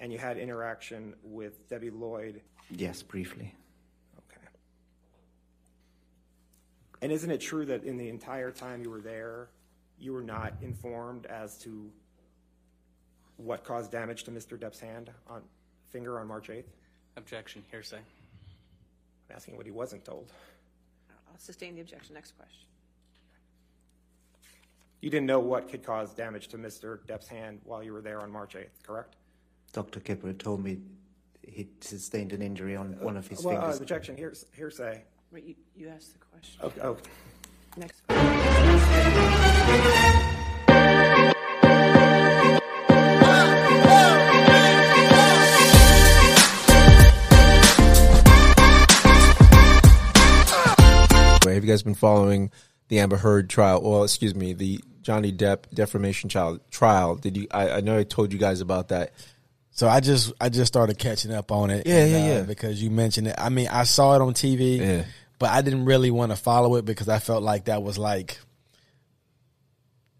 and you had interaction with Debbie Lloyd. Yes, briefly. Okay. And isn't it true that in the entire time you were there, you were not informed as to what caused damage to Mr. Depp's hand on finger on March 8th? Objection, hearsay. I'm asking what he wasn't told. I'll sustain the objection. Next question. You didn't know what could cause damage to Mr. Depp's hand while you were there on March 8th, correct? Dr. Kipper told me he sustained an injury on one of his Well, uh, fingers. objection, hears- hearsay. Wait, you, you asked the question. Okay, oh, Next question. Have you guys been following the Amber Heard trial? Well, excuse me, the Johnny Depp defamation trial. Trial. Did you? I, I know I told you guys about that. So I just I just started catching up on it. Yeah, and, yeah, uh, yeah. Because you mentioned it. I mean, I saw it on TV, Yeah. but I didn't really want to follow it because I felt like that was like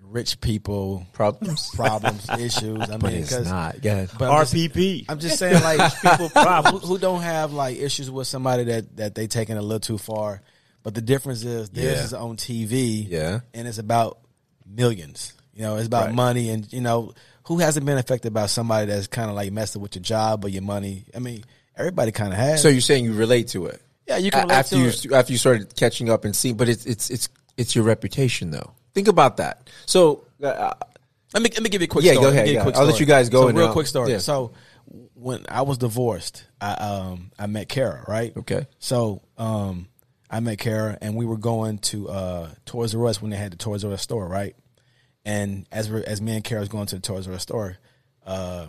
rich people Problems. problems, issues. I But mean, it's 'cause- not. Yeah. But I'm just, RPP. I'm just saying, like people who, who don't have like issues with somebody that that they taking a little too far. But the difference is this Yeah. is on TV, Yeah. and it's about millions. You know, it's about Right. money, and you know who hasn't been affected by somebody that's kind of like messing with your job or your money. I mean, everybody kind of has. So you're saying you relate to it? yeah, you can relate after to you it. after you started catching up and seeing, but it's it's it's it's your reputation though. Think about that. So uh, Let me let me give you a quick Yeah, story. go ahead, Let me give you a yeah. quick I'll let you guys go So real I'll- quick story. yeah. So when I was divorced, I um I met Kara, right? Okay. So um I met Kara and we were going to uh Toys R Us when they had the Toys R Us store, right? And as we're, as me and Kara was going to the Toys R Us store, uh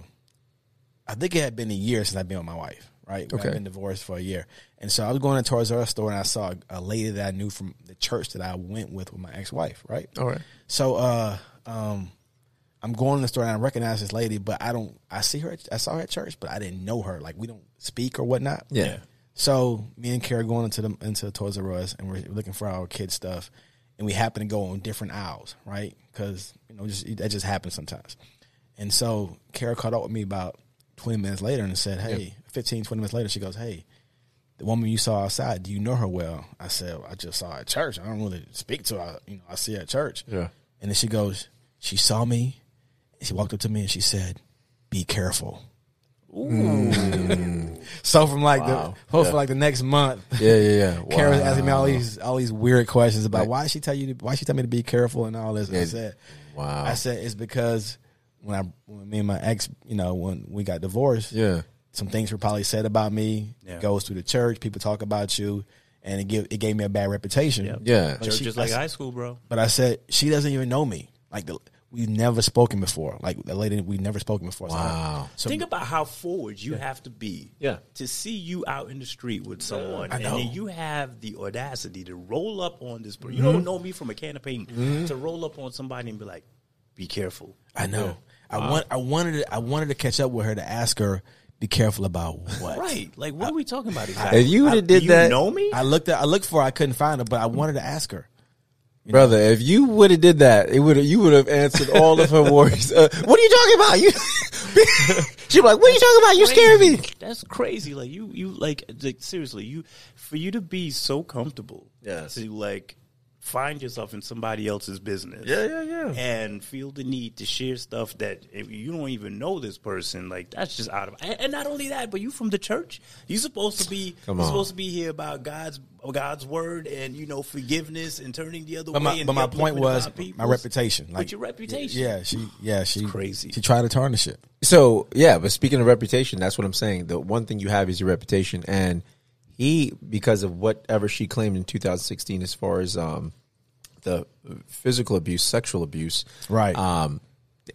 I think it had been a year since I've been with my wife, right? Okay. I've been divorced for a year. And so I was going to Toys R Us store and I saw a, a lady that I knew from the church that I went with with my ex wife, right? all right. So uh um I'm going to the store and I recognize this lady, but I don't I see her at- I saw her at church, but I didn't know her. Like we don't speak or whatnot. Yeah. So me and Kara going into the into Toys R Us and we're looking for our kid stuff, and we happen to go on different aisles, right? Because you know just that just happens sometimes. And so Kara caught up with me about 20 minutes later and said, "Hey, 15, 20 minutes later, she goes, "Hey, the woman you saw outside, do you know her well?" I said, "I just saw her at church. I don't really speak to her. You know, I see her at church." Yeah. And then she goes, she saw me, and she walked up to me and she said, "Be careful." Mm. So from like the so for like the next month, Yeah, yeah, yeah. Kara was Wow. asking me all these all these weird questions about why she tell you to, why she tell me to be careful and all this. And I said, Wow. I said it's because when I when me and my ex, you know, when we got divorced, Yeah. some things were probably said about me. Yeah. Goes through the church, people talk about you, and it give it gave me a bad reputation. Yep. Yeah. But Church she- is like I- high school, bro. But I said she doesn't even know me. Like the, we've never spoken before. Like the lady we've never spoken before. So- Wow. So, Think about how forward you have to be Yeah. to see you out in the street with someone, I and then you have the audacity to roll up on this person. Mm-hmm. You don't know me from a can of paint. To roll up on somebody and be like, "Be careful." I know. I want. I wanted. To, I wanted to catch up with her to ask her. Be careful about what. Right? Like, what are we talking about exactly? If you would've I- did do you that- know me? I looked. At, I looked for. her. I couldn't find her, but I wanted to ask her. Brother, if you would have did that, it would you would have answered all of her worries. Uh, what are you talking about? You, she'd be like, "What are you talking about? You scared me." That's crazy. Like you, you like, like seriously, you for you to be so comfortable, Yes. to like find yourself in somebody else's business, Yeah, yeah, yeah. and feel the need to share stuff that if you don't even know this person, like that's just out of. And, not only that, but you from the church, you supposed to be, you supposed to be here about God's God's word and you know forgiveness and turning the other But way. my, and but my point was my reputation. Like But your reputation, Yeah, she. Yeah, she. crazy. She tried to tarnish it. So yeah, but speaking of reputation, that's what I'm saying. The one thing you have is your reputation, and he, because of whatever she claimed in 2016, as far as um, the physical abuse, sexual abuse, Right. um,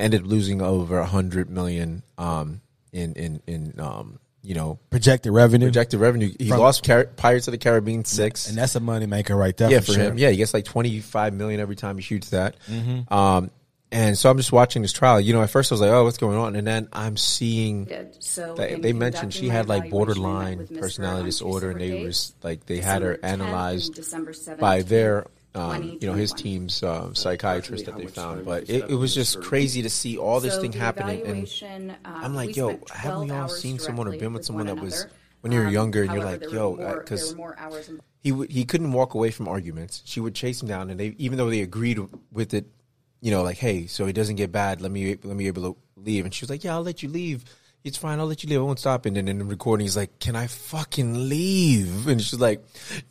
ended up losing over a hundred million um, in in in um, you know Projected revenue. projected revenue. He From- lost Car- Pirates of the Caribbean six, and that's a moneymaker right there. yeah, for, for sure. him. Yeah, he gets like twenty five million every time he shoots that. Mm-hmm. Um, and so I'm just watching this trial. You know, at first I was like, "Oh, what's going on?" And then I'm seeing. So they, they mentioned she had like evaluation, I met borderline personality Burr on two disorder, and they was like they had her December 10th analyzed December 17th. by their um, you know his team's um, psychiatrist that they found. But it, it was just crazy to see all this So thing happening. And um, I'm like, yo, haven't we all seen someone or been with someone that was when you're Um, younger and you're like, yo, because there were more hours involved. he would he couldn't walk away from arguments. She would chase him down, and they even though they agreed with it, you know, like, hey, so it doesn't get bad. Let me let me be able to leave. And she was like, yeah, I'll let you leave. It's fine. I'll let you leave. I won't stop. And then in the recording, he's like, can I fucking leave? And she's like,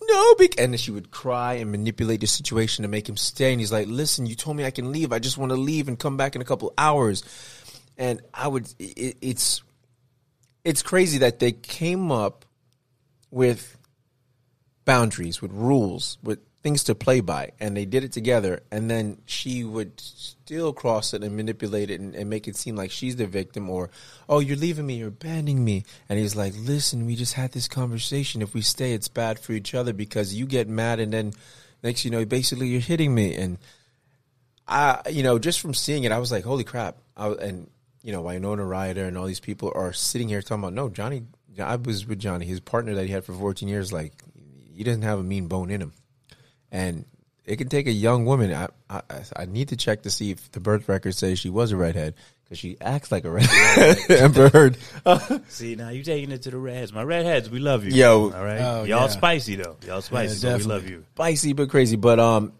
no. bec-" And then she would cry and manipulate the situation to make him stay. And he's like, listen, you told me I can leave. I just want to leave and come back in a couple hours. And I would, it, it's, it's crazy that they came up with boundaries, with rules, with things to play by, and they did it together. And then she would still cross it and manipulate it and, and make it seem like she's the victim, or oh, you're leaving me, you're abandoning me. And he's like, listen, we just had this conversation. If we stay, it's bad for each other because you get mad, and then next you know, basically you're hitting me. And I, you know, just from seeing it, I was like, holy crap! I, and you know, Winona Ryder and all these people are sitting here talking about no, Johnny. I was with Johnny, his partner that he had for 14 years. Like, he doesn't have a mean bone in him, and it can take a young woman. I I, I need to check to see if the birth record says she was a redhead because she acts like a redhead. Amber Heard. See, now you taking it to the redheads. My redheads, we love you. Yo. all right, Oh, y'all yeah. spicy though. Y'all spicy, so we love you. spicy but crazy. But um,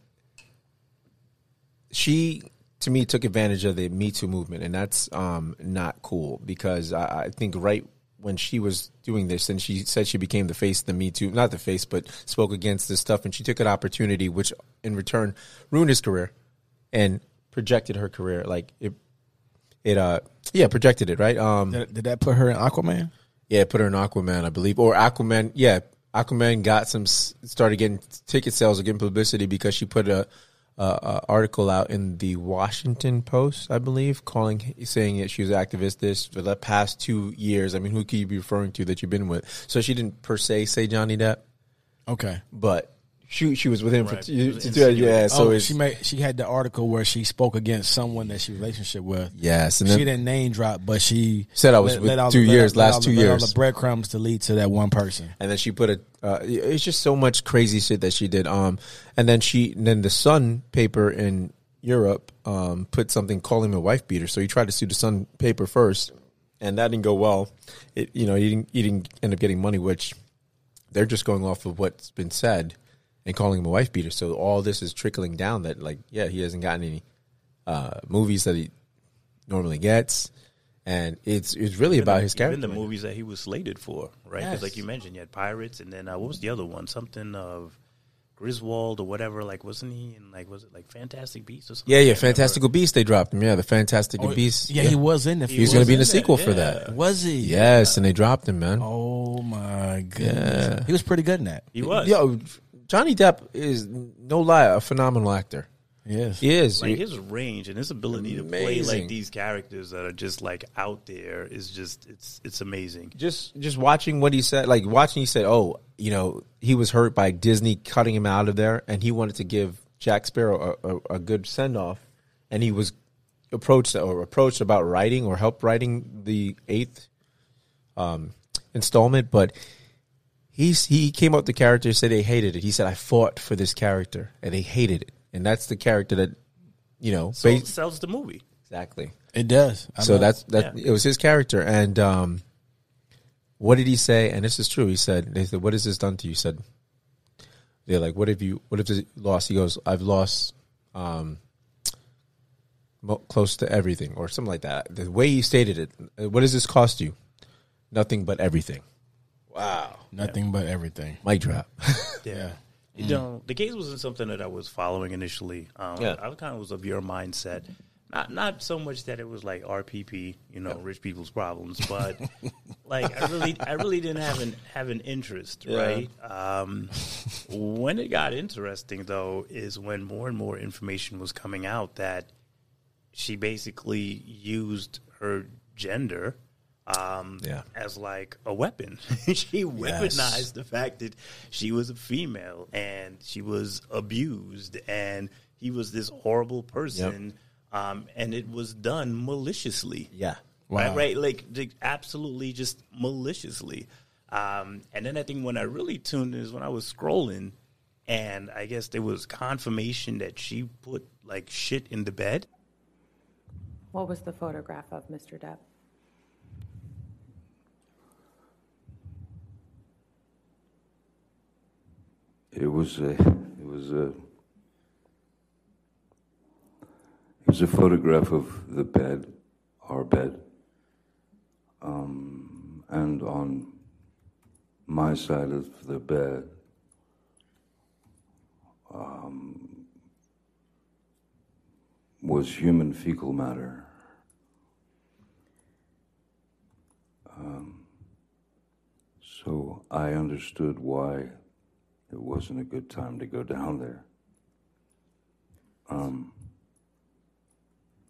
she to me took advantage of the Me Too movement, and that's um not cool because I, I think right when she was doing this, and she said she became the face of the Me Too, not the face, but spoke against this stuff, and she took an opportunity, which in return ruined his career and projected her career. Like it, it uh yeah projected it right um. Did, did that put her in Aquaman? Yeah, put her in Aquaman, I believe, or Aquaman. Yeah, Aquaman got some started getting ticket sales or getting publicity because she put a, a, a article out in the Washington Post, I believe, calling saying that she was an activist this for the past two years. I mean, who could you be referring to that you've been with? So she didn't per se say Johnny Depp, Okay. but she she was with him Right. for It was to do it, yeah. So oh, she made she had the article where she spoke against someone that she relationship with. yes, and she then didn't name drop, but she Said I was with all two the- years, let last all the- two let all years. the breadcrumbs to lead to that one person. and then she put a uh, it's just so much crazy shit that she did um and then she and then the sun paper in europe um put something calling him a wife beater so he tried to sue the sun paper first and that didn't go well it you know he didn't he didn't end up getting money which they're just going off of what's been said and calling him a wife beater so all this is trickling down that like yeah he hasn't gotten any uh movies that he normally gets and it's it's really about his character Even the movies that he was slated for, right? Because Yes. like you mentioned, you had Pirates, and then uh, what was the other one? Something of Griswold or whatever. Like, wasn't he in like was it like Fantastic Beasts or something? Yeah, yeah, can't. Fantastical Beasts. They dropped him. Yeah, the Fantastic Oh, Beasts. Yeah, he was in the. He was going to be in the sequel that, for that. Was he? Yes, and they dropped him, man. Oh my god, Yeah. He was pretty good in that. He was. Yo, Johnny Depp is no lie a phenomenal actor. Yes. He is. Like his range and his ability to play like these characters that are just like out there is just it's it's amazing. just just watching what he said, like watching, he said, "Oh, you know, he was hurt by Disney cutting him out of there, and he wanted to give Jack Sparrow a, a, a good send off, and he was approached or approached about writing or help writing the eighth um, installment, but he's he came up with the character said they hated it. He said, "I fought for this character, and they hated it, and that's the character that you know, So ba- sells the movie. exactly." It does. I so know. that's that. Yeah. It was his character, and um, what did he say? And this is true. He said, "They said, what has this done to you?" He said, "They're like, what have you? What have you lost?" He goes, "I've lost um, mo- close to everything, or something like that." The way he stated it, uh, what does this cost you? Nothing but everything. Wow, nothing but everything. mic drop. Yeah. You know, the case wasn't something that I was following initially. Um, Yeah. I kind of was of your mindset. Not not so much that it was like RPP, you know, rich people's problems, but like I really I really didn't have an have an interest, right? Um, when it got interesting though is when more and more information was coming out that she basically used her gender um, Yeah. as like a weapon. she weaponized the fact that she was a female and she was abused and he was this horrible person. Um, and it was done maliciously. yeah, Wow. Right, right, like, like absolutely just maliciously. Um, and then I think when I really tuned in is when I was scrolling, and I guess there was confirmation that she put like shit in the bed. What was the photograph of Mr. Depp? It was a, it was a, it was a photograph of the bed, our bed, um, and on my side of the bed, um, was human fecal matter. Um, so I understood why it wasn't a good time to go down there. Um,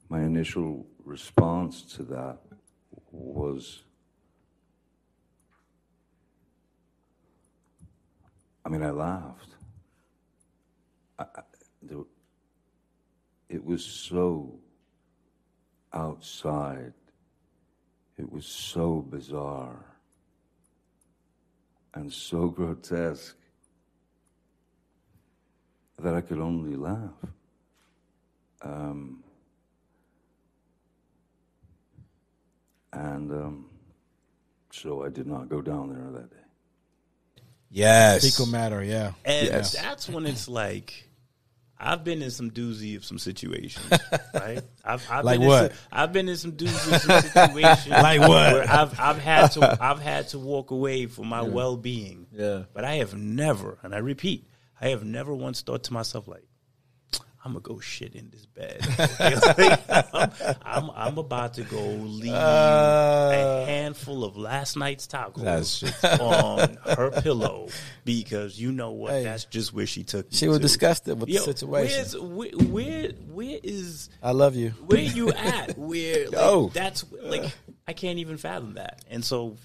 my initial response to that was I mean, I laughed. I, it was so outside, it was so bizarre and so grotesque that I could only laugh. Um, and um, so I did not go down there that day. Yes. Fecal matter, yeah. And Yes. that's when it's like, I've been in some doozy of some situations, right? I've, I've Like been what? In some, I've been in some doozy of some situations. Like what? Where I've I've had to I've had to walk away for my well being. Yeah. But I have never, and I repeat, I have never once thought to myself like, I'm gonna go shit in this bed. I'm, I'm, I'm about to go leave a uh. handful of last night's tacos on her pillow because you know what? Hey. That's just where she took. me She was to. disgusted with Yo, the situation. Where's, where, where, where is I love you. where you at? Where like, Yo. that's like I can't even fathom that. And so,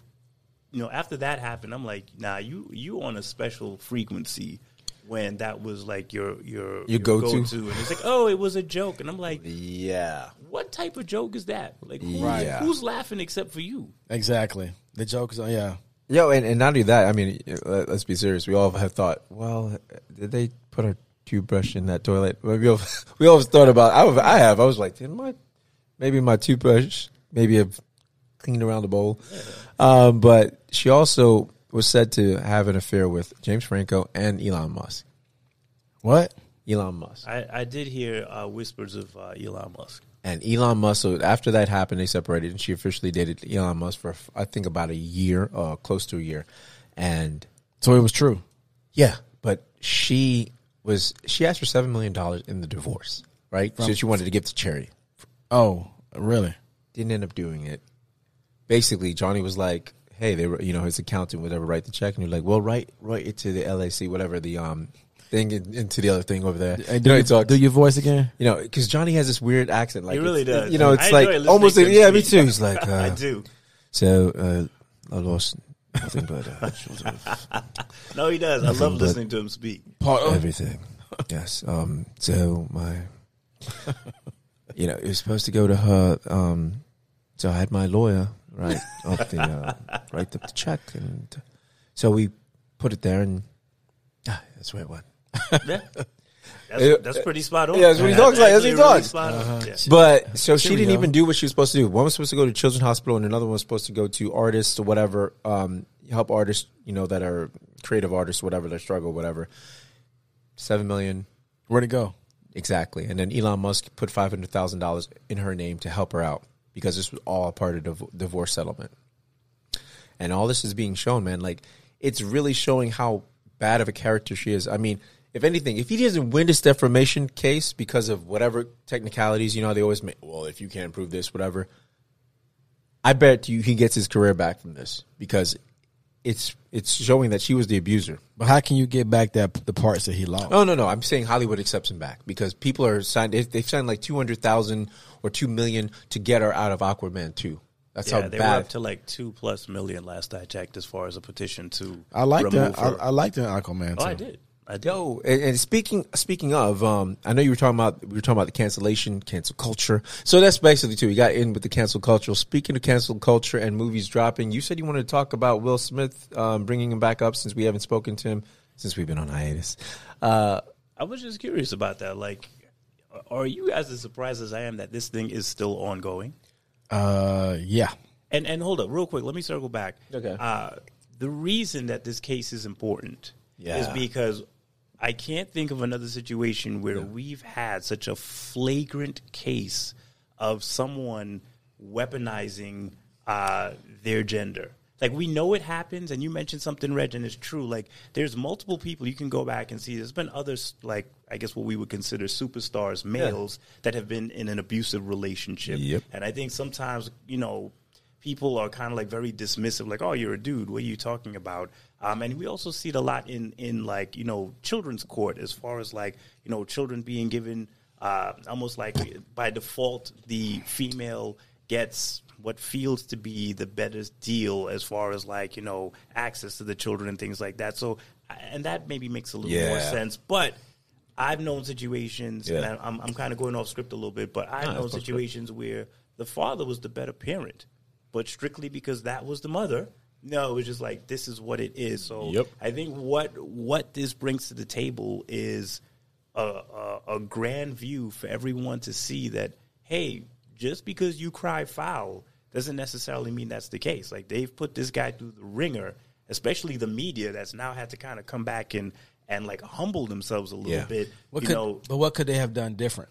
you know, after that happened, I'm like, nah, you you on a special frequency when that was like your your Your go-to? and it's like, oh, it was a joke, and I'm like, Yeah. what type of joke is that? Like, who, Yeah. who's laughing except for you? Exactly. The joke is, yeah. Yo, and, and not only that, I mean, let- let's be serious. We all have thought, well, did they put a toothbrush in that toilet? We all, we always thought about. I, I have. I was like, did my maybe my toothbrush maybe have cleaned around the bowl? Um, but she also was said to have an affair with James Franco and Elon Musk. What? Elon Musk. I, I did hear uh, whispers of uh, Elon Musk. And Elon Musk, so after that happened, they separated, and she officially dated Elon Musk for I think about a year, uh, close to a year, and So it was true. Yeah, but she was she asked for seven million dollars in the divorce, right? so she wanted to give to charity. Oh, really? Didn't end up doing it. Basically, Johnny was like, "Hey, they were, you know, his accountant whatever, write the check, and you're like, well, write write it to the LAC, whatever the um thing in- into the other thing over there. Hey, do, know, you, he do your voice again? you know, because Johnny has this weird accent, like He really it's- does. You know, it's enjoy like almost, to him yeah, me too. He's like, uh, I do. So uh, I lost nothing but uh, No, he does. I love listening to him speak. Part of everything. yes. Um. So my, you know, it was supposed to go to her. Um. So I had my lawyer write up the uh, write up the check, and so we put it there, and ah, that's where it went. Yeah. That's, that's pretty spot on. yeah, that's what he talks like, that's what he actually really talks. spot on. Yeah. But so she Here we didn't go. even do what she was supposed to do. One was supposed to go to Children's Hospital, and another one was supposed to go to artists or whatever, um, help artists, you know, that are creative artists, whatever that struggle, whatever. Seven million where'd it go? Exactly. And then Elon Musk put five hundred thousand dollars in her name to help her out because this was all part of the divorce settlement. And all this is being shown, man. Like it's really showing how bad of a character she is. I mean, if anything, if he doesn't win this defamation case because of whatever technicalities, you know, they always make. Well, if you can't prove this, whatever. I bet you he gets his career back from this because it's it's showing that she was the abuser. But how can you get back that the parts that he lost? Oh no, no. I'm saying Hollywood accepts him back because people are signed. they- They've signed like two hundred thousand or two million to get her out of Aquaman two. That's Yeah, how they were bad. up to like two plus million last I checked, as far as a petition to. I like remove that. I, her. I like the Aquaman. oh, too. I did. I. Yo, and, and speaking speaking of, um, I know you were talking about we were talking about the cancellation, cancel culture. So that's basically too. We got in with the cancel culture. Speaking of cancel culture and movies dropping, you said you wanted to talk about Will Smith um, bringing him back up since we haven't spoken to him since we've been on hiatus. Uh, I was just curious about that. Like, are you guys as surprised as I am that this thing is still ongoing? Uh, yeah. And and hold up, real quick. Let me circle back. Okay. Uh, the reason that this case is important is because I can't think of another situation where we've had such a flagrant case of someone weaponizing uh, their gender. Like we know it happens, and you mentioned something, Reg, and it's true. Like there's multiple people you can go back and see. There's been others, like I guess what we would consider superstars, males that have been in an abusive relationship. Yep. And I think sometimes, you know, people are kind of like very dismissive, like, "Oh, you're a dude. What are you talking about?" Um, and we also see it a lot in in like you know children's court, as far as like you know children being given uh, almost like by default the female gets what feels to be the better deal as far as like you know access to the children and things like that. So, and that maybe makes a little more sense, but. I've known situations, and Yeah. I- I'm, I'm kind of going off script a little bit, but I've Nah, known situations where the father was the better parent, but strictly because that was the mother. No, it was just like this is what it is. So Yep. I think what what this brings to the table is a, a, a grand view for everyone to see that hey, just because you cry foul doesn't necessarily mean that's the case. Like they've put this guy through the ringer, especially the media that's now had to kind of come back and and like humble themselves a little Yeah. bit. What you could, know, but what could they have done different?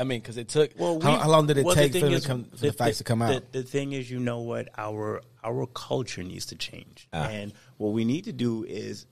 I mean, because it took. well, how, we- how long did it well, the take for, is, come, for the, facts to come out? The, the thing is, you know what, our our culture needs to change, Ah. and what we need to do is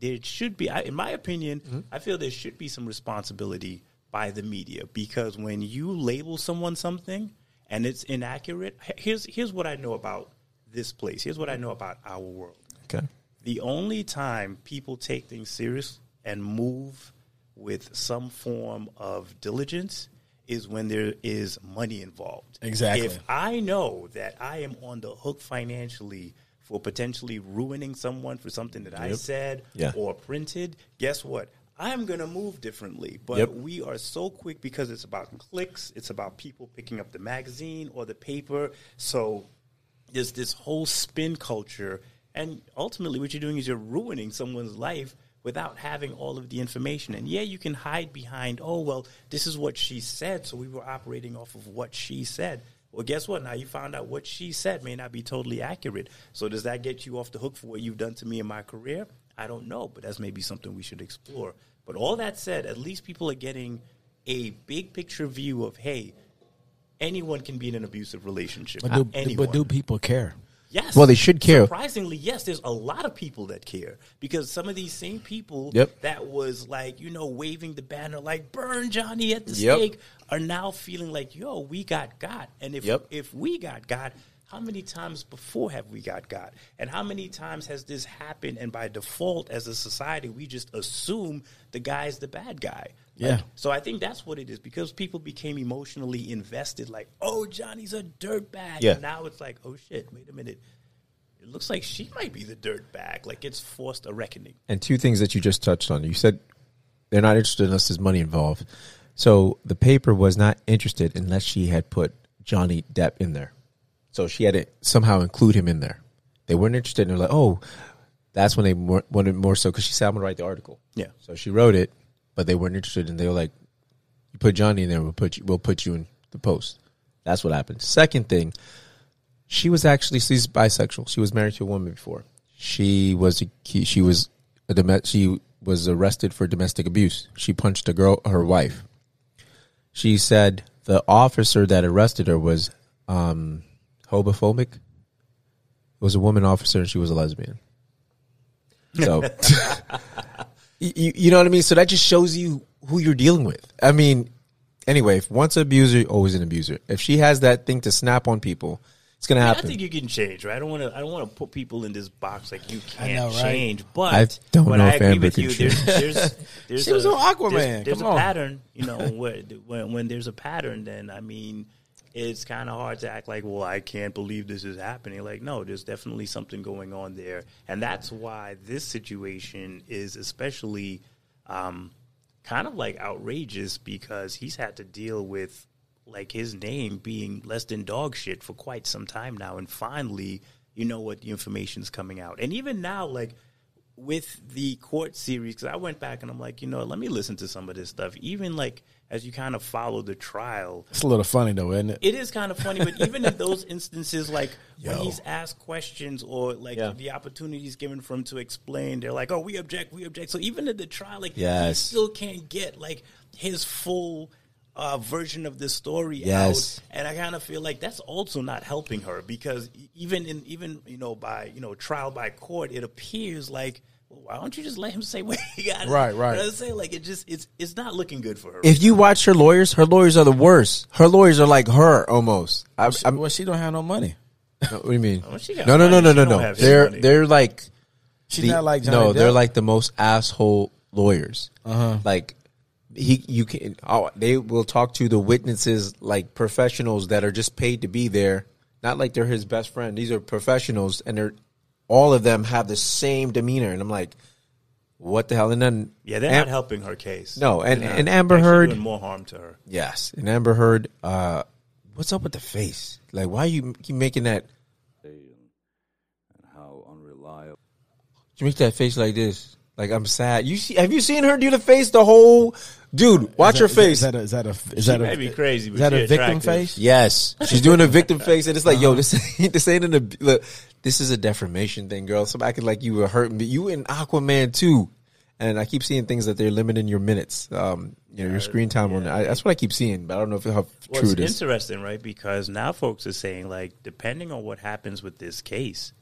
there should be, I- in my opinion, Mm-hmm. I feel there should be some responsibility by the media because when you label someone something and it's inaccurate, here's here's what I know about this place. Here's what I know about our world. okay. The only time people take things serious and move with some form of diligence is when there is money involved. Exactly. If I know that I am on the hook financially for potentially ruining someone for something that I said Yeah. or printed, guess what? I'm going to move differently. But Yep. we are so quick because it's about clicks, it's about people picking up the magazine or the paper. So there's this whole spin culture and ultimately what you're doing is you're ruining someone's life without having all of the information. And yeah you can hide behind oh well this is what she said. So we were operating off of what she said. Well guess what? Now you found out what she said may not be totally accurate. So does that get you off the hook for what you've done to me in my career? I don't know but that's maybe something we should explore. But all that said at least people are getting a big picture view of hey anyone can be in an abusive relationship. But, do, but do people care? Yes. Well, they should care. Surprisingly, yes, there's a lot of people that care because some of these same people Yep. that was like, you know, waving the banner like burn Johnny at the Yep. stake are now feeling like, yo, we got God. And if Yep. if we got God, how many times before have we got God? And how many times has this happened and by default as a society we just assume the guy's the bad guy? Like, Yeah. so I think that's what it is because people became emotionally invested, like, oh, Johnny's a dirtbag. Yeah. And now it's like, oh shit, wait a minute. It looks like she might be the dirtbag. Like it's forced a reckoning. And two things that you just touched on. You said they're not interested unless there's money involved. So the paper was not interested unless she had put Johnny Depp in there. So she had to somehow include him in there. They weren't interested. And they're like, oh, that's when they more, wanted more so because she said, I'm going to write the article. Yeah. So she wrote it, but they weren't interested. And they were like, you put Johnny in there, we'll put you, we'll put you in the post. That's what happened. Second thing, she was actually she's bisexual. She was married to a woman before. She was a, she was a dom- she was arrested for domestic abuse. She punched a girl, her wife. She said the officer that arrested her was um, homophobic. It was a woman officer, and she was a lesbian. So, you, you know what I mean. So that just shows you who you're dealing with. I mean, anyway, if once an abuser, always an abuser. If she has that thing to snap on people, it's gonna I happen. I think you can change, right? I don't want to. I don't want to put people in this box like you can't know, right? change. But I don't but know I if agree Amber with can you. change. There's, there's, there's She was a, on Aquaman. There's, there's Come a on. pattern, you know. where, when when there's a pattern, then I mean, it's kind of hard to act like, well, I can't believe this is happening. Like, no, there's definitely something going on there, and that's why this situation is especially um, kind of like outrageous because he's had to deal with like his name being less than dog shit for quite some time now, and finally, you know what, the information's coming out, and even now, like with the court series, because I went back and I'm like, you know, let me listen to some of this stuff. Even like as you kind of follow the trial, It's a little funny though, isn't it? it is kind of funny, but even in those instances, like when Yo. he's asked questions or like Yeah. the opportunities given for him to explain, they're like, "Oh, we object, we object." So even in the trial, like he still can't get like his full uh, version of this story Yes. out, and I kind of feel like that's also not helping her because even in even you know by you know trial by court, it appears like. well, Why don't you just let him say what he got? Right, right. You know what I'm saying? Like it just it's it's not looking good for her. If you watch her lawyers, her lawyers are the worst. Her lawyers are like her almost. I, I'm, well, she don't have no money. what do you mean? Well, she got No, no, no, no, no, no. They're money. they're like She's the- not like Johnny no, they're like the most asshole lawyers. Uh-huh. Like he, you can. Oh, they will talk to the witnesses like professionals that are just paid to be there. Not like they're his best friend. These are professionals, and they're all of them have the same demeanor. And I'm like, what the hell? And then Yeah, they're Am- not helping her case. No, and- They're and Amber Heard- doing more harm to her. Yes, and Amber Heard. Uh, what's up with the face? Like, why are you keep making that? and how unreliable. You make that face like this. Like I'm sad. You see? Have you seen her do the face? The whole dude. Watch her Is that- face. Is that a, is that a, is She that a, be crazy, but is that a victim attractive. face? Yes, she's doing a victim face, and it's like, yo, this ain't this ain't an ab- look. This is a defamation thing, girl. Some acting like you were hurting me. You in Aquaman too, and I keep seeing things that they're limiting your minutes, um, you know, your screen time on. I, that's what I keep seeing, but I don't know if how Well, true it's it is. interesting, right? Because now folks are saying, like, depending on what happens with this case,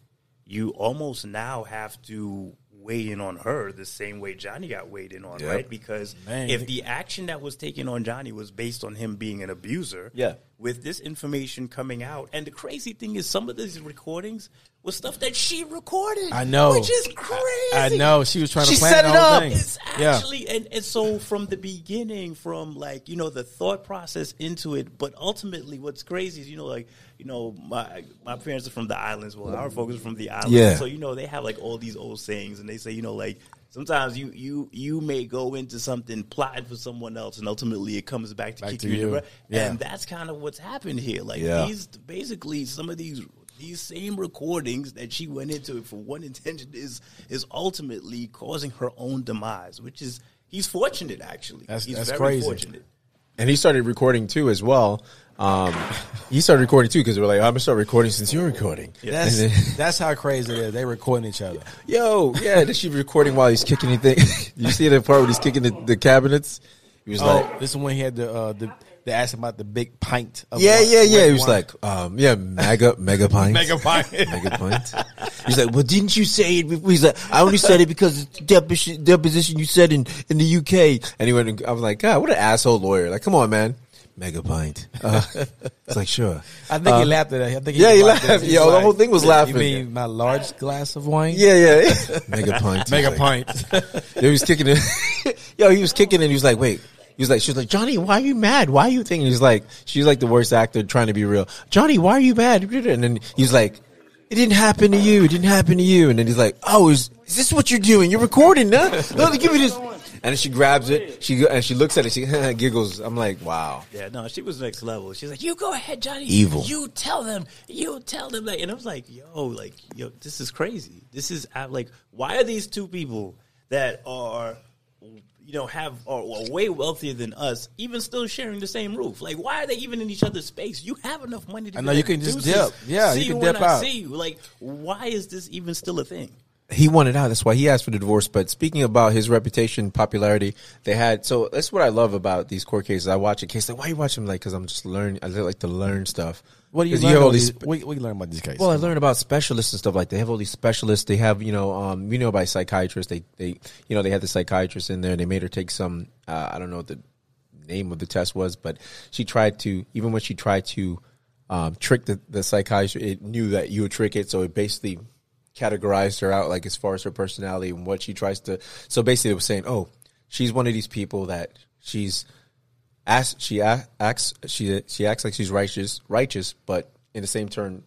you almost now have to weigh in on her the same way Johnny got weighed in on, Yep. right? Because Man. if the action that was taken on Johnny was based on him being an abuser, Yeah. With this information coming out, and the crazy thing is, some of these recordings was stuff that she recorded. I know. which is crazy. I know she was trying She to plan set it up. thing. It's yeah, actually, and, and so from the beginning, from like you know the thought process into it, but ultimately, what's crazy is you know like you know my my parents are from the islands. Well, our folks are from the islands, Yeah. So you know they have like all these old sayings, and they say you know like sometimes you you you may go into something plotting for someone else, and ultimately it comes back to Back kick to you, you. the. Yeah. And that's kind of what's happened here. Like Yeah. these basically some of these these same recordings that she went into for one intention is is ultimately causing her own demise, which is he's fortunate actually. That's- he's that's very crazy. fortunate. And he started recording too as well. Um, he started recording too because we're like, I'm gonna start recording since you're recording. that's then- that's how crazy it is. They recording each other. Yo, yeah, then she recording while he's kicking anything. you see the part where he's kicking the, the cabinets? He was Oh, like, this is when he had the uh, the they asked him about the big pint. Of yeah, wine- yeah, yeah. He was wine. like, um, yeah, mega, mega pint. mega pint. Mega pint. He's like, well, didn't you say it before? He's like, I only said it because it's the deposition, deposition you said in, in the UK. And he went, and, I was like, God, what an asshole lawyer. Like, come on, man. Mega pint. Uh, it's like, sure. I think he laughed at that. I think he yeah, he laughed. laughed. Yo, the whole thing was laughing. You mean my large glass of wine? Yeah, yeah. Mega pint. mega like, pint. He was kicking it. Yo, he was kicking it. And he was like, wait. He was like, she was like, Johnny, why are you mad? Why are you thinking? He's like, she's like the worst actor trying to be real. Johnny, why are you mad? And then he's like, it didn't happen to you. It didn't happen to you. And then he's like, oh, is, is this what you're doing? You're recording, huh? No, give me this. And she grabs it. She and she looks at it. She giggles. I'm like, wow. Yeah, no, she was next level. She's like, "You go ahead, Johnny. Evil. You tell them. You tell them." Like, and I was like, "Yo, like, yo, this is crazy. This is uh, like, why are these two people that are, you know, have are, are way wealthier than us, even still sharing the same roof? Like, why are they even in each other's space? You have enough money to. I know, you can just "Deuces, dip. Yeah, see you can dip I out." See you. Like, why is this even still a thing? he wanted out. That's why he asked for the divorce. But speaking about his reputation, popularity, they had. So that's what I love about these court cases. I watch a case like, why you watch them? Like, because I'm just learning. I like to learn stuff. What do you? learn? have all about these- what you learn about these cases? well, I learned about specialists and stuff like. They have all these specialists. They have, you know, um, you know, by psychiatrists. They, they, you know, they had the psychiatrist in there. and They made her take some. Uh, I don't know what the name of the test was, but she tried to. Even when she tried to um, trick the the psychiatrist, it knew that you would trick it. So it basically categorized her out, like as far as her personality and what she tries to. So basically, it was saying, oh, she's one of these people that she's acts she acts she she acts like she's righteous righteous but in the same turn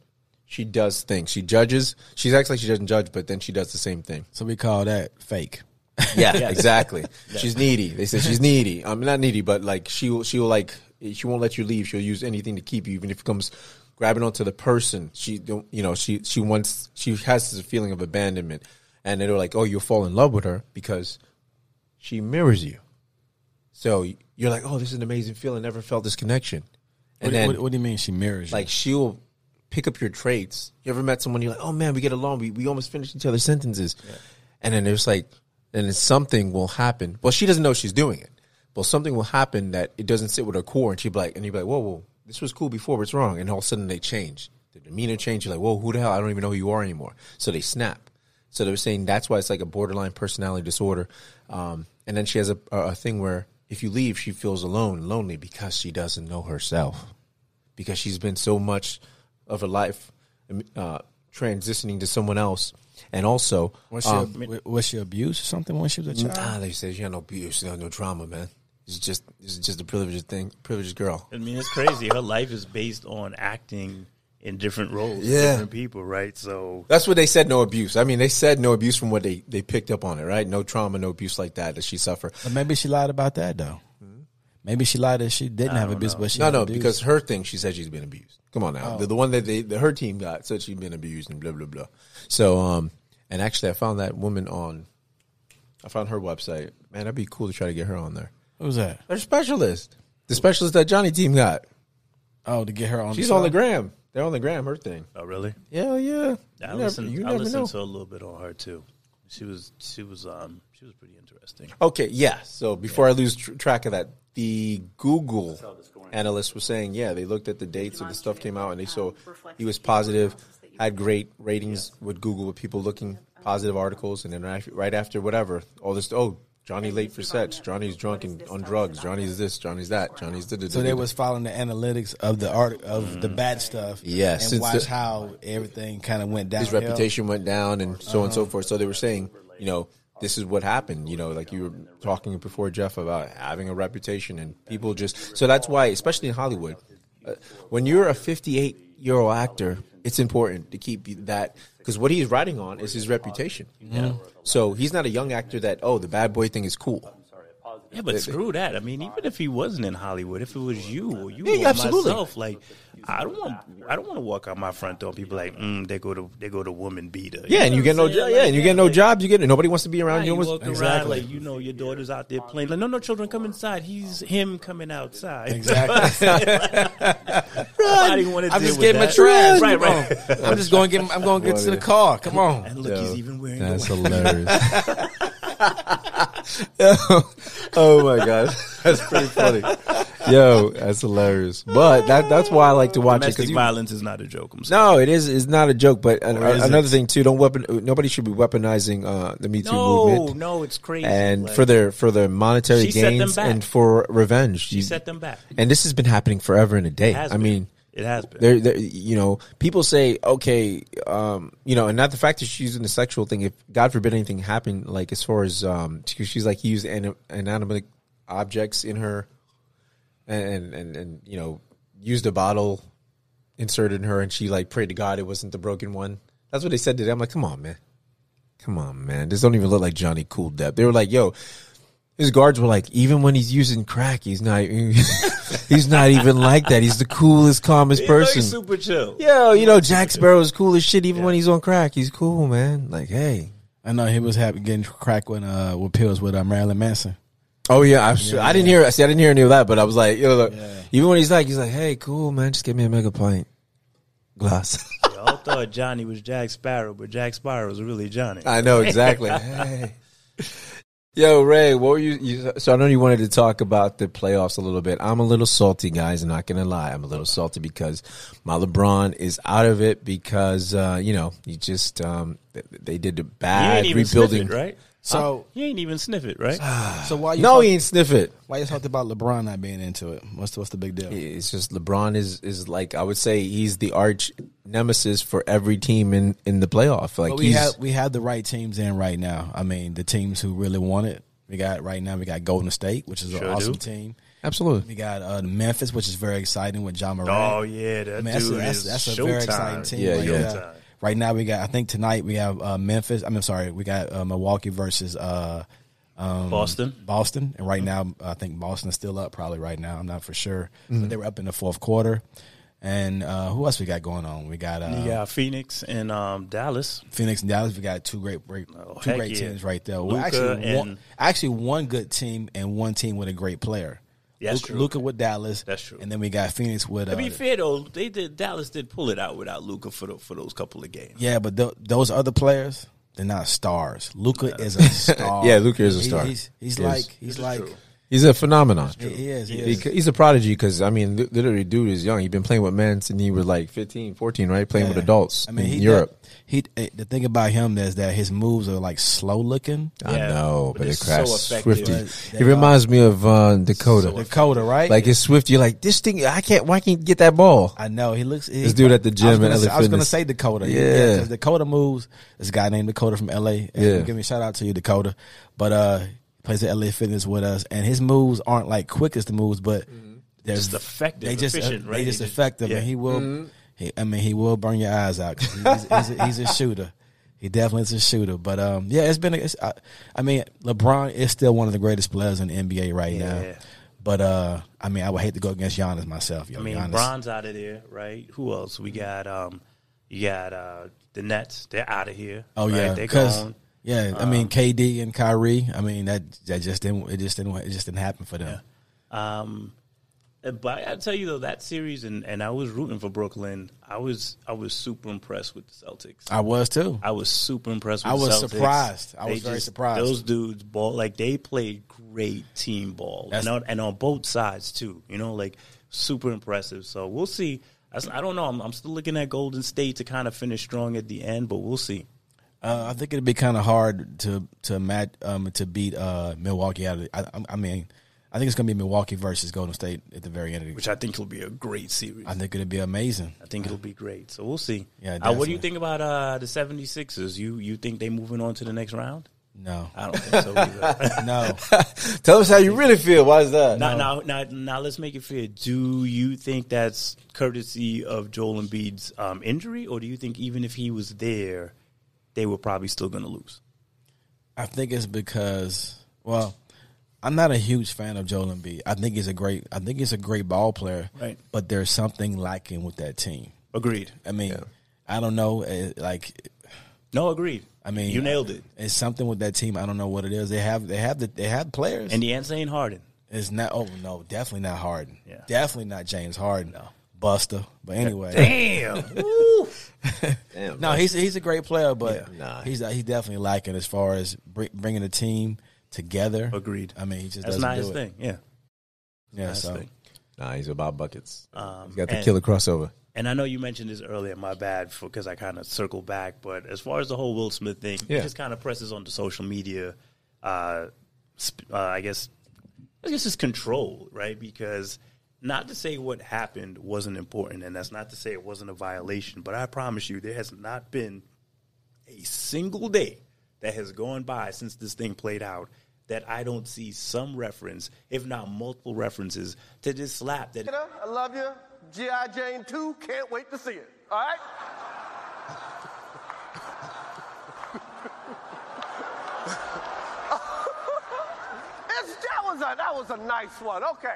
she does things. She judges she acts like she doesn't judge but then she does the same thing. So we call that fake. yeah exactly. She's needy. They say she's needy. I'm not needy but like she will she will like she won't let you leave. She'll use anything to keep you even if it comes grabbing onto the person. She don't you know she she wants she has this feeling of abandonment. And they're like, "Oh, you'll fall in love with her because she mirrors you." So you're like, "Oh, this is an amazing feeling. Never felt this connection." What, And then, what, what do you mean she mirrors you? like, she'll pick up your traits. You ever met someone you're like, "Oh man, we get along. We we almost finish each other's sentences," and then there's like, and then something will happen. Well, she doesn't know she's doing it. Well, something will happen that it doesn't sit with her core, and she'll be like, and you'll be like, "Whoa, whoa, this was cool before, but it's wrong." And all of a sudden they change. The demeanor change. You're like, "Whoa, who the hell? I don't even know who you are anymore." So they snap. So they were saying that's why it's like a borderline personality disorder. Um, and then she has a a thing where if you leave, she feels alone, and lonely because she doesn't know herself, because she's been so much of her life uh, transitioning to someone else, and also was she um, was she abused or something when she was a child? Ah, they say she had no abuse, she had no trauma, man. It's just it's just a privileged thing, privileged girl. I mean, it's crazy. Her life is based on acting in different roles, Yeah. different people, right? So That's what they said. No abuse. I mean, they said no abuse from what they they picked up on it, right? No trauma, no abuse like that that she suffered. But maybe she lied about that though. Maybe she lied that she didn't have abuse, but she No, had no, abuse. because her thing, she said she's been abused. Come on now, the, the one that they the, her team got said she'd been abused and blah blah blah. So, um, and actually, I found that woman on. I found her website. Man, that'd be cool to try to get her on there. Who's that? Her specialist, the specialist that Johnny team got. Oh, to get her on. She's the on the gram. They're on the gram. Her thing. oh, really? Yeah, yeah. I You listened. never, you I never listened know. to a little bit on her too. She was she was um she was pretty interesting. Okay, yeah. So before I lose tr- track of that, the Google analyst was saying, yeah, they looked at the dates of the stuff came out and they saw he was positive, had great ratings with Google with people looking positive articles, and then right, right after whatever, all this, oh, Johnny late for sex. Johnny's drunk and on drugs, Johnny's this, Johnny's that, Johnny's da da So they was following the analytics of the art of the bad stuff. Yeah, and watch the- how everything kind of went down. his reputation went down and so on and so forth. So they were saying, you know, this is what happened. You know, like you were talking before, Jeff, about having a reputation and people just. So that's why, especially in Hollywood, uh, when you're a 58 year old actor, it's important to keep that because what he's riding on is his reputation. So he's not a young actor that oh the bad boy thing is cool. Yeah, but screw that. I mean, even if he wasn't in Hollywood, if it was you or you Yeah, or absolutely. myself, like I don't want I don't want to walk out my front door and people like, mm, they go to they go to woman beater. Yeah, and you get no jo- yeah, and you get no jobs. You get it. nobody wants to be around Right, you. you Almost- walk around like you know your daughter's out there playing. Like, no, no, children, come inside. He's him coming outside. Exactly. Nobody I'm deal just with getting my that. trash. Right, right. I'm just going to get. I'm going to get to the car. Come on. And look, he's even wearing That's the hilarious. Oh my god, that's pretty funny. Yo, that's hilarious. But that that's why I like to watch it domestic because violence is not a joke. I'm sorry. no, it is. It's not a joke. But an, Or it? another thing too, don't weapon. Nobody should be weaponizing uh, the Me Too No, movement. no, no, it's crazy. And Like, for their for their monetary She set them gains and for revenge, she You- set them back. and this has been happening forever and a day. I been. mean, It has been. you know, people say, okay, um, you know, and not the fact that she's in the sexual thing. If God forbid anything happened, like as far as, um, she's like used anim- inanimate objects in her, and and and you know, used a bottle inserted in her, and she like prayed to God it wasn't the broken one. That's what they said today. I'm like, come on, man, come on, man. This don't even look like Johnny Cool Depp. They were like, yo. His guards were like, even when he's using crack, he's not. he's not even like that. He's the coolest, calmest He's like person. super chill. Yo, you know Jack Sparrow's cool as shit. Even when he's on crack, he's cool, man. Like, hey. I know he was happy getting crack with uh with pills with uh, Marilyn Manson. Oh yeah, I'm sure. I didn't hear. See, I didn't hear any of that, but I was like, you know, look, Yeah. even when he's like, he's like, hey, cool, man, just give me a mega pint glass. Y'all thought Johnny was Jack Sparrow, but Jack Sparrow was really Johnny. I know exactly. hey. Yo, Ray, what were you, you? So I know you wanted to talk about the playoffs a little bit. I'm a little salty, guys. I'm not gonna lie. I'm a little salty because my LeBron is out of it because uh, you know he just um, th- they did the he bad rebuilding. it, right? So He ain't even sniff it, right? so why you No, talk- he ain't sniff it. why you talked about LeBron not being into it? What's the, what's the big deal? It's just LeBron is is like I would say he's the arch nemesis for every team in in the playoff. Like But we have we have the right teams in right now. I mean, the teams who really want it. We got right now. We got Golden State, which is an awesome do. team. absolutely. We got uh, Memphis, which is very exciting with John Morant. Oh yeah, that I mean, that's, a, dude that's, is that's a very exciting team. Yeah, right yeah. Now. Right now, we got. I think tonight we have uh, Memphis. I mean, sorry, we got uh, Milwaukee versus uh, um, Boston. Boston, and right Mm-hmm. now I think Boston's still up. Probably right now, I'm not for sure. But they were up in the fourth quarter, And uh, who else we got going on? We got uh, You got Phoenix and um, Dallas. Phoenix and Dallas. We got two great, great Oh, two great yeah. teams right there. Well, Luka actually, one, actually one good team and one team with a great player. Yeah, that's Luka, true. Luka with Dallas. That's true. And then we got Phoenix with. Uh, To be fair though, they did Dallas did pull it out without Luka for the, for those couple of games. yeah, but th- those other players, they're not stars. Luka is a star. Yeah, Luka is a He- star. He's, he's He is. like he's like He's a phenomenon. he, he is. He He- is. He's a prodigy because I mean, literally, dude is young. He's been playing with men since he was like 15, 14, right? Playing with adults I mean, in he Europe. He eh, the thing about him is that his moves are like slow looking. I know, but but, it's it crashed so effective. Swifty. But He reminds me of uh, Dakota. Dakota, right? like it's Swift. You're like this thing. I can't. Why can't you get that ball? I know he looks. He, This dude at the gym I was at gonna, LA say, I was gonna say Dakota. Yeah. because Dakota moves. This guy named Dakota from LA. And Yeah. give me a shout out to you, Dakota. But uh, he plays at LA Fitness with us, and his moves aren't like quick as the moves, but they're Just effective, They just efficient, they right? They just- effective, yeah. and he will. He, I mean, he will burn your eyes out. He's, he's, a, he's a shooter. He definitely is a shooter. But um, yeah, it's been. A, it's, I, I mean, LeBron is still one of the greatest players in the NBA right now. But uh, I mean, I would hate to go against Giannis myself. Yo, I mean, Giannis. Bron's out of there, right? Who else? We got um, you got uh, the Nets. They're out of here. Oh right? yeah, they're because gone. Yeah, I mean KD and Kyrie. I mean that that just didn't it just didn't it just didn't happen for them. Um, but I gotta tell you though, that series and, and I was rooting for Brooklyn. I was I was super impressed with the Celtics. I was too. I was super impressed. with I was surprised. I They was very surprised. Those dudes ball like they played great team ball, That's- and on, and on both sides too. You know, like super impressive. So we'll see. I don't know. I'm, I'm still looking at Golden State to kind of finish strong at the end, but we'll see. Uh, I think it'd be kind of hard to to match um, to beat uh, Milwaukee out of. The, I, I- I mean, I think it's gonna be Milwaukee versus Golden State at the very end of the. Which I think will be a great series. I think it'd be amazing. I think it'll be great. So we'll see. Yeah, Uh, what do you think about uh, the 76ers? You you think they moving on to the next round? No, I don't think so either. no. Tell us how you really feel. Why is that? now, now, now, now, let's make it fair. Do you think that's courtesy of Joel Embiid's um, injury, or do you think even if he was there, they were probably still going to lose? I think it's because well, I'm not a huge fan of Joel Embiid. I think he's a great. I think he's a great ball player. Right. But there's something lacking with that team. Agreed. I mean, I don't know. eh, Like, No, agreed. I mean, you nailed it. It's something with that team. I don't know what it is. They have. They have the. They have players. And the answer ain't Harden. it's not. Oh no, definitely not Harden. Yeah. Definitely not James Harden. No. Buster. But anyway, Damn. Damn, no, he's he's a great player, but Yeah. Nah. he's he's definitely lacking as far as br- bringing the team together. Agreed. I mean, he just That's doesn't not do his it. thing. Yeah. Yeah, That's so thing. Nah, he's about buckets. Um, He's got the and- killer crossover. And I know you mentioned this earlier. My bad for because I kind of circled back. But as far as the whole Will Smith thing, Yeah. he just kind of presses onto social media. Uh, sp- uh, I guess I guess it's control, right? Because not to say what happened wasn't important, and that's not to say it wasn't a violation. But I promise you, there has not been a single day that has gone by since this thing played out that I don't see some reference, if not multiple references, to this slap that I love you. G.I. Jane 2, can't wait to see it. All right? That, was a, that was a nice one. Okay.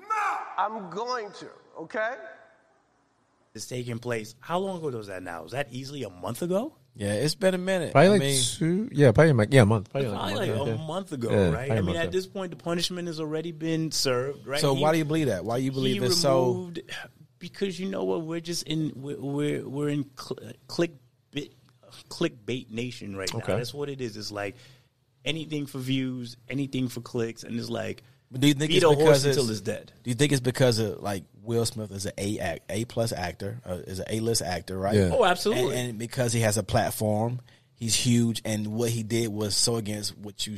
mouth. I'm going to, okay? It's taking place. How long ago was that now? Was that easily a month ago? yeah, it's been a minute. Probably I like mean, two. Yeah, probably like yeah, a month. Probably like, Probably a like month. a yeah. month ago, Yeah, right? I mean, at ago. this point, the punishment has already been served, right? so He- why do you believe that? Why do you believe he it's so? removed, Because you know what? We're just in we're we're, we're in cl- click bit, clickbait nation right now. That's what it is. It's like anything for views, anything for clicks, and it's like But do you think beat it's a because horse it's, until it's dead. Do you think it's because of like Will Smith is an A act, A plus actor, uh, is an A list actor, right? Yeah. Oh, absolutely. And, and because he has a platform, he's huge, and what he did was so against what you,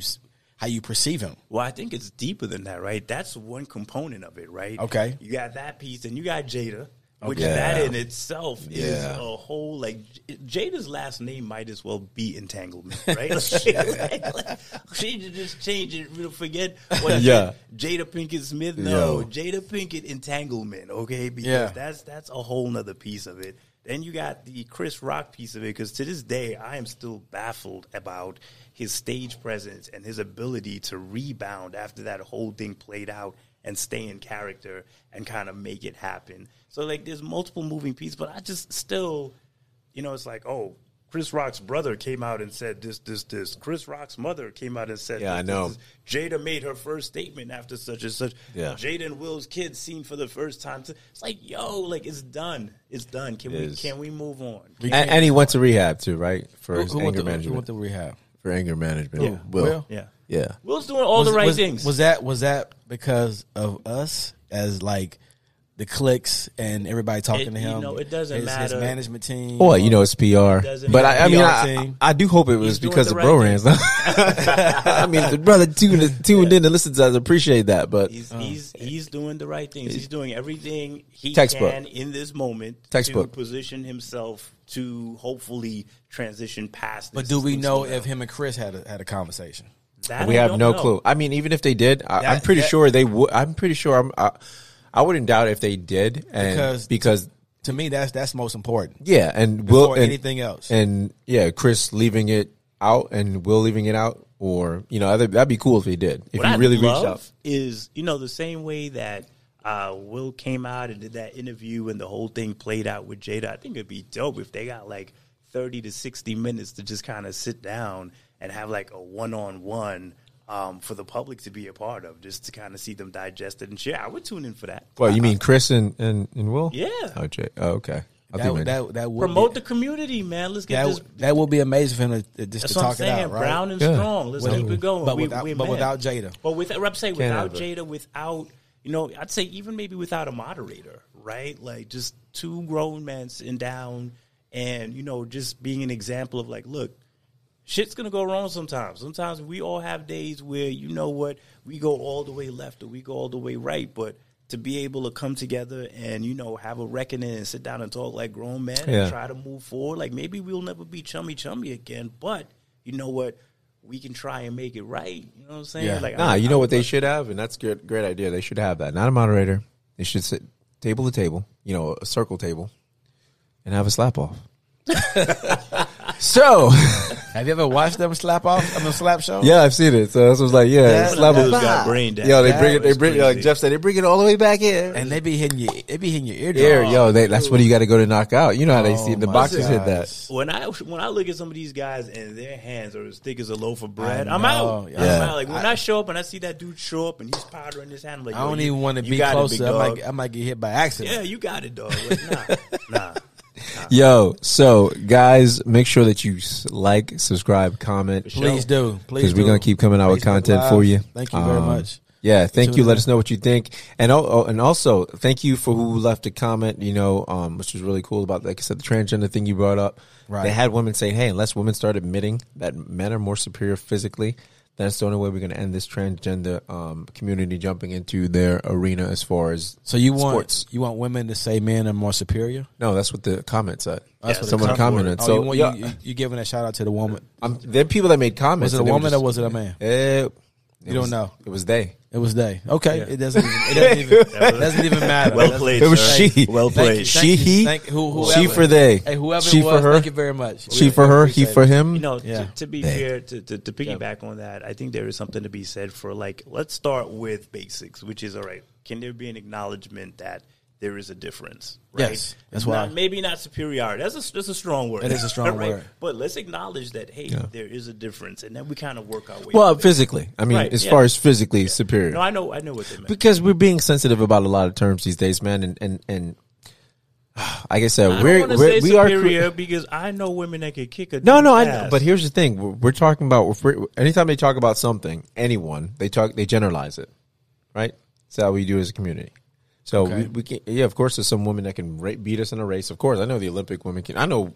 how you perceive him. Well, I think it's deeper than that, right? That's one component of it, right? Okay. You got that piece, and you got Jada, Which Yeah. that in itself is a whole like Jada's last name might as well be entanglement, right? Like, like, she just change it. you know, Forget what is Yeah. Jada Pinkett Smith. No, Yo. Jada Pinkett entanglement. Okay, because Yeah. that's that's a whole nother piece of it. Then you got the Chris Rock piece of it because to this day I am still baffled about his stage presence and his ability to rebound after that whole thing played out and stay in character and kind of make it happen. So like there's multiple moving pieces, but I just still, you know, it's like oh. Chris Rock's brother came out and said this, this, this. Chris Rock's mother came out and said, Yeah, I know. this, this. Jada made her first statement after such and such. Yeah. Jada and Will's kids seen for the first time. It's like, yo, like it's done. It's done. Can It we is. can we move on? And, and he went to rehab too, right? For Who, his who went anger to, who management. went to rehab? for anger management. Yeah. Will. Will? Yeah. Yeah. Will's doing all the right was- things. Was that was that because of us as like the clicks and everybody talking It- to you him? know, it doesn't his, matter. His management team. Well, you know, it's PR. Doesn't But I, I mean, I. I do hope it was He's because of right bro thing. rants. I mean, the brother tuned, tuned in and listened to us, appreciate that. But He's he's he's doing the right things. He's doing everything he Textbook. can in this moment Textbook. to position himself to hopefully transition past. But do we know if him and Chris had a, had a conversation? That we I have no know. clue. I mean, even if they did, I, I'm pretty that- sure they would. I'm pretty sure. I'm, I, I wouldn't doubt if they did, and Because- because, To me, that's that's most important. yeah, and Will and, anything else. and yeah, Chris leaving it out and Will leaving it out, or you know, that'd, that'd be cool if he did. If what he I really love reached out. is you know the same way that uh, Will came out and did that interview and the whole thing played out with Jada. I think it'd be dope if they got like thirty to sixty minutes to just kind of sit down and have like a one on one. Um, for the public to be a part of, just to kind of see them digested and share. I would tune in for that. Well, you mean Chris and and, and Will? Yeah. Oh, Jay. Oh, okay. I That, think that, that would Promote be, the community, man. Let's get that, this. that would be amazing for him to, just That's to what I'm talk it out, right? Brown and Yeah. strong. Let's With- keep it going. but We- without- we but without Jada. But with I'm saying without. Jada, without you know, I'd say even maybe without a moderator, right? Like just two grown men sitting down and you know just being an example of like, look, shit's gonna go wrong sometimes. Sometimes we all have days where you know what we go all the way left or we go all the way right, but. To be able to come together and you know have a reckoning and sit down and talk like grown men Yeah. and try to move forward. Like maybe we'll never be chummy chummy again, but you know what? We can try and make it right. You know what I'm saying? Yeah. Like Nah, I- you I know would what they should have, and that's good. Great idea. They should have that. Not a moderator. They should sit table to table. You know, a circle table, and have a slap off. so, Have you ever watched them slap off? on the slap show? yeah, I've seen it. So that's was like, yeah, That- slap Dude's off. got brain damage. Yo, they That bring it. They was bring like. Jeff said. They bring it all the way back in. And they be hitting you. They be hitting your eardrum. Here, yo, they, that's what you got to go to knock out. You know how they oh see the my boxers hit that. when I when I look at some of these guys and their hands are as thick as a loaf of bread, I I'm out. Yeah. I'm out. Like when I, show up and I see that dude show up and he's powdering his hand, I'm like, I don't even want to be got it, big closer. I might, get- I might get hit by accident. yeah, you got it, dog. Like, nah, nah. Yo, so guys, make sure that you like, subscribe, comment. Please do. Please because we're do. gonna keep coming out with Facebook content Live. for you. Thank you very Um, much. Yeah, thank you. Let us know what you think, and oh, and also thank you for who left a comment. You know, um, which was really cool about, like I said, the transgender thing you brought up. Right. They had women saying, "Hey, unless women start admitting that men are more superior physically, that's the only way we're going to end this transgender um, community jumping into their arena as far as So you want sports." you want women to say men are more superior? No, that's what the comment said. That's what someone commented. Oh, so you, want, yeah, you, you, giving a shout out to the woman? um, there are people that made comments. Was it a and they were woman or was it a man? Eh, You don't was- know. It was they. It was they. Okay, Yeah. it doesn't. Even, it doesn't even. it doesn't even matter. Well That's- played. It was sir. she. Well Thank you, played. thank She, you, he, thank- who- she for they. Hey, whoever she it was, for her. thank you very much. She We- for her, he for him. You know, Yeah. to, to be They. fair, to, to, to piggyback on that, I think there is something to be said for like, let's start with basics, which is all right. Can there be an acknowledgement that there is a difference? Right? Yes, that's Not- why- maybe not superiority. That's a that's a strong word. It is a strong right? word. But let's acknowledge that hey, there is a difference, and then we kind of work our way. Well, through it. physically. I mean, Right, as yeah. far as physically superior. no, I know, I know what they meant. because we're being sensitive about a lot of terms these days, man. And and and like I said, I we're, we're say we are. superior because I know women that can kick a No, no, I know. But here's the thing: we're, we're talking about we're- anytime they talk about something, anyone they talk, they generalize it, right? That's how we do as a community. So we, Okay. we can, yeah, of course, there's some women that can ra- beat us in a race. Of course, I know the Olympic women can. I know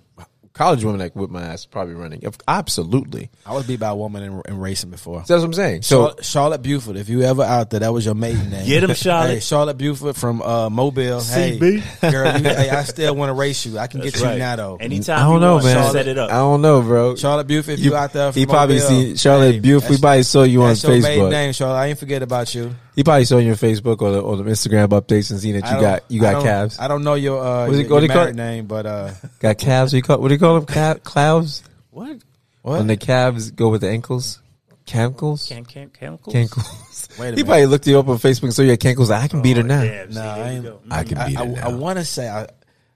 college women that whip my ass probably running. If, absolutely. I was beat by a woman in, in racing before. So that's what I'm saying. So Charlotte, Charlotte Buford, if you ever out there, that was your maiden name. Get 'em, Charlotte. Hey, Charlotte Buford from uh, Mobile. Hey, girl, you, hey, I still want to race you. I can get That's you right. now though. Anytime I don't you know, want, man. set it up. I don't know, bro. Charlotte Buford, if you, out there, from he probably Mobile, seen Charlotte hey, Buford. He that's- probably saw you on that's your maiden Facebook. name, Charlotte. I ain't forget about you. He probably saw your Facebook or the, or the Instagram updates and seen that you got you got don't- calves. I don't know your uh, What is it- your, what do your you call married it? name, but uh, Got calves. What do you call what do you call them? Cal- calves. What? what? When the calves go with the ankles. Cankles. Can can chemicals? Cankles. Wait a He minute. probably looked you up on Facebook and saw you had cankles. Like, I can beat her now. Damn, see, Nah, I ain't- I can I, beat her I, now. I want to say I,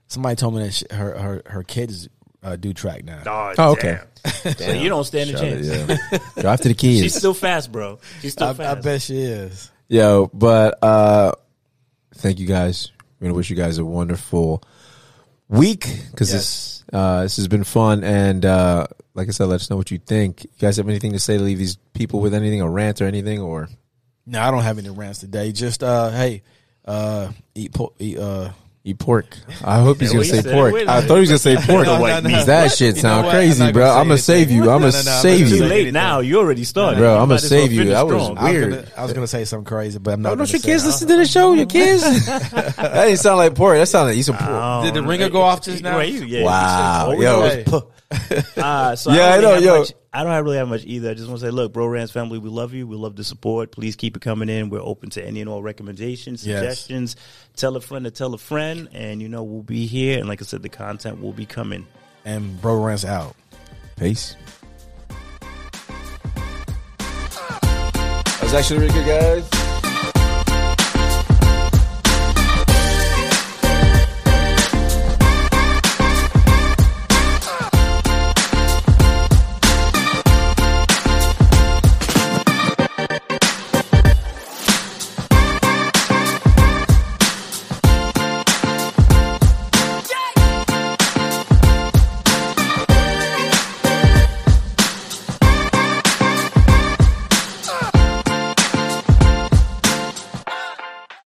somebody told me that she, her her her kids uh, do track now. Oh, Oh, okay. damn. So you don't stand a Charlotte, chance. yeah. Go after the kids. She's still fast, bro. She's still I, fast. I bet she is. Yo, but uh thank you guys. We're gonna wish you guys a wonderful week because this uh this has been fun and uh like I said, let us know what you think. You guys have anything to say to leave these people with anything, a rant or anything, or No, I don't have any rants today. Just uh, hey, uh, eat. Eat, uh, eat pork? I hope he's gonna say pork. Wait a I minute. thought he was gonna say pork. No, no, no. That What? shit You sound know what? crazy, I'm bro. I'm gonna save you. I'm gonna no, no, I'm not save gonna Too you. late now. You already started. Bro, I'm gonna save you. That was strong. I was, Weird. gonna, I was gonna say something crazy, but I'm not. Oh, gonna don't your kids listen to the show? Your kids? that didn't sound like pork. That sounded like you some pork. Oh, Did the ringer go off just now? Right, you- yeah, Wow, yo, Hey. Uh, so Yeah, I, I don't know, really have yo. Much, I don't have really have much either. I just want to say, look, Bro Rants family, we love you. We love the support. Please keep it coming in. We're open to any and all recommendations, Yes. suggestions. Tell a friend to tell a friend, and you know we'll be here. And like I said, the content will be coming. And bro runs out. Peace. That was actually really good, guys.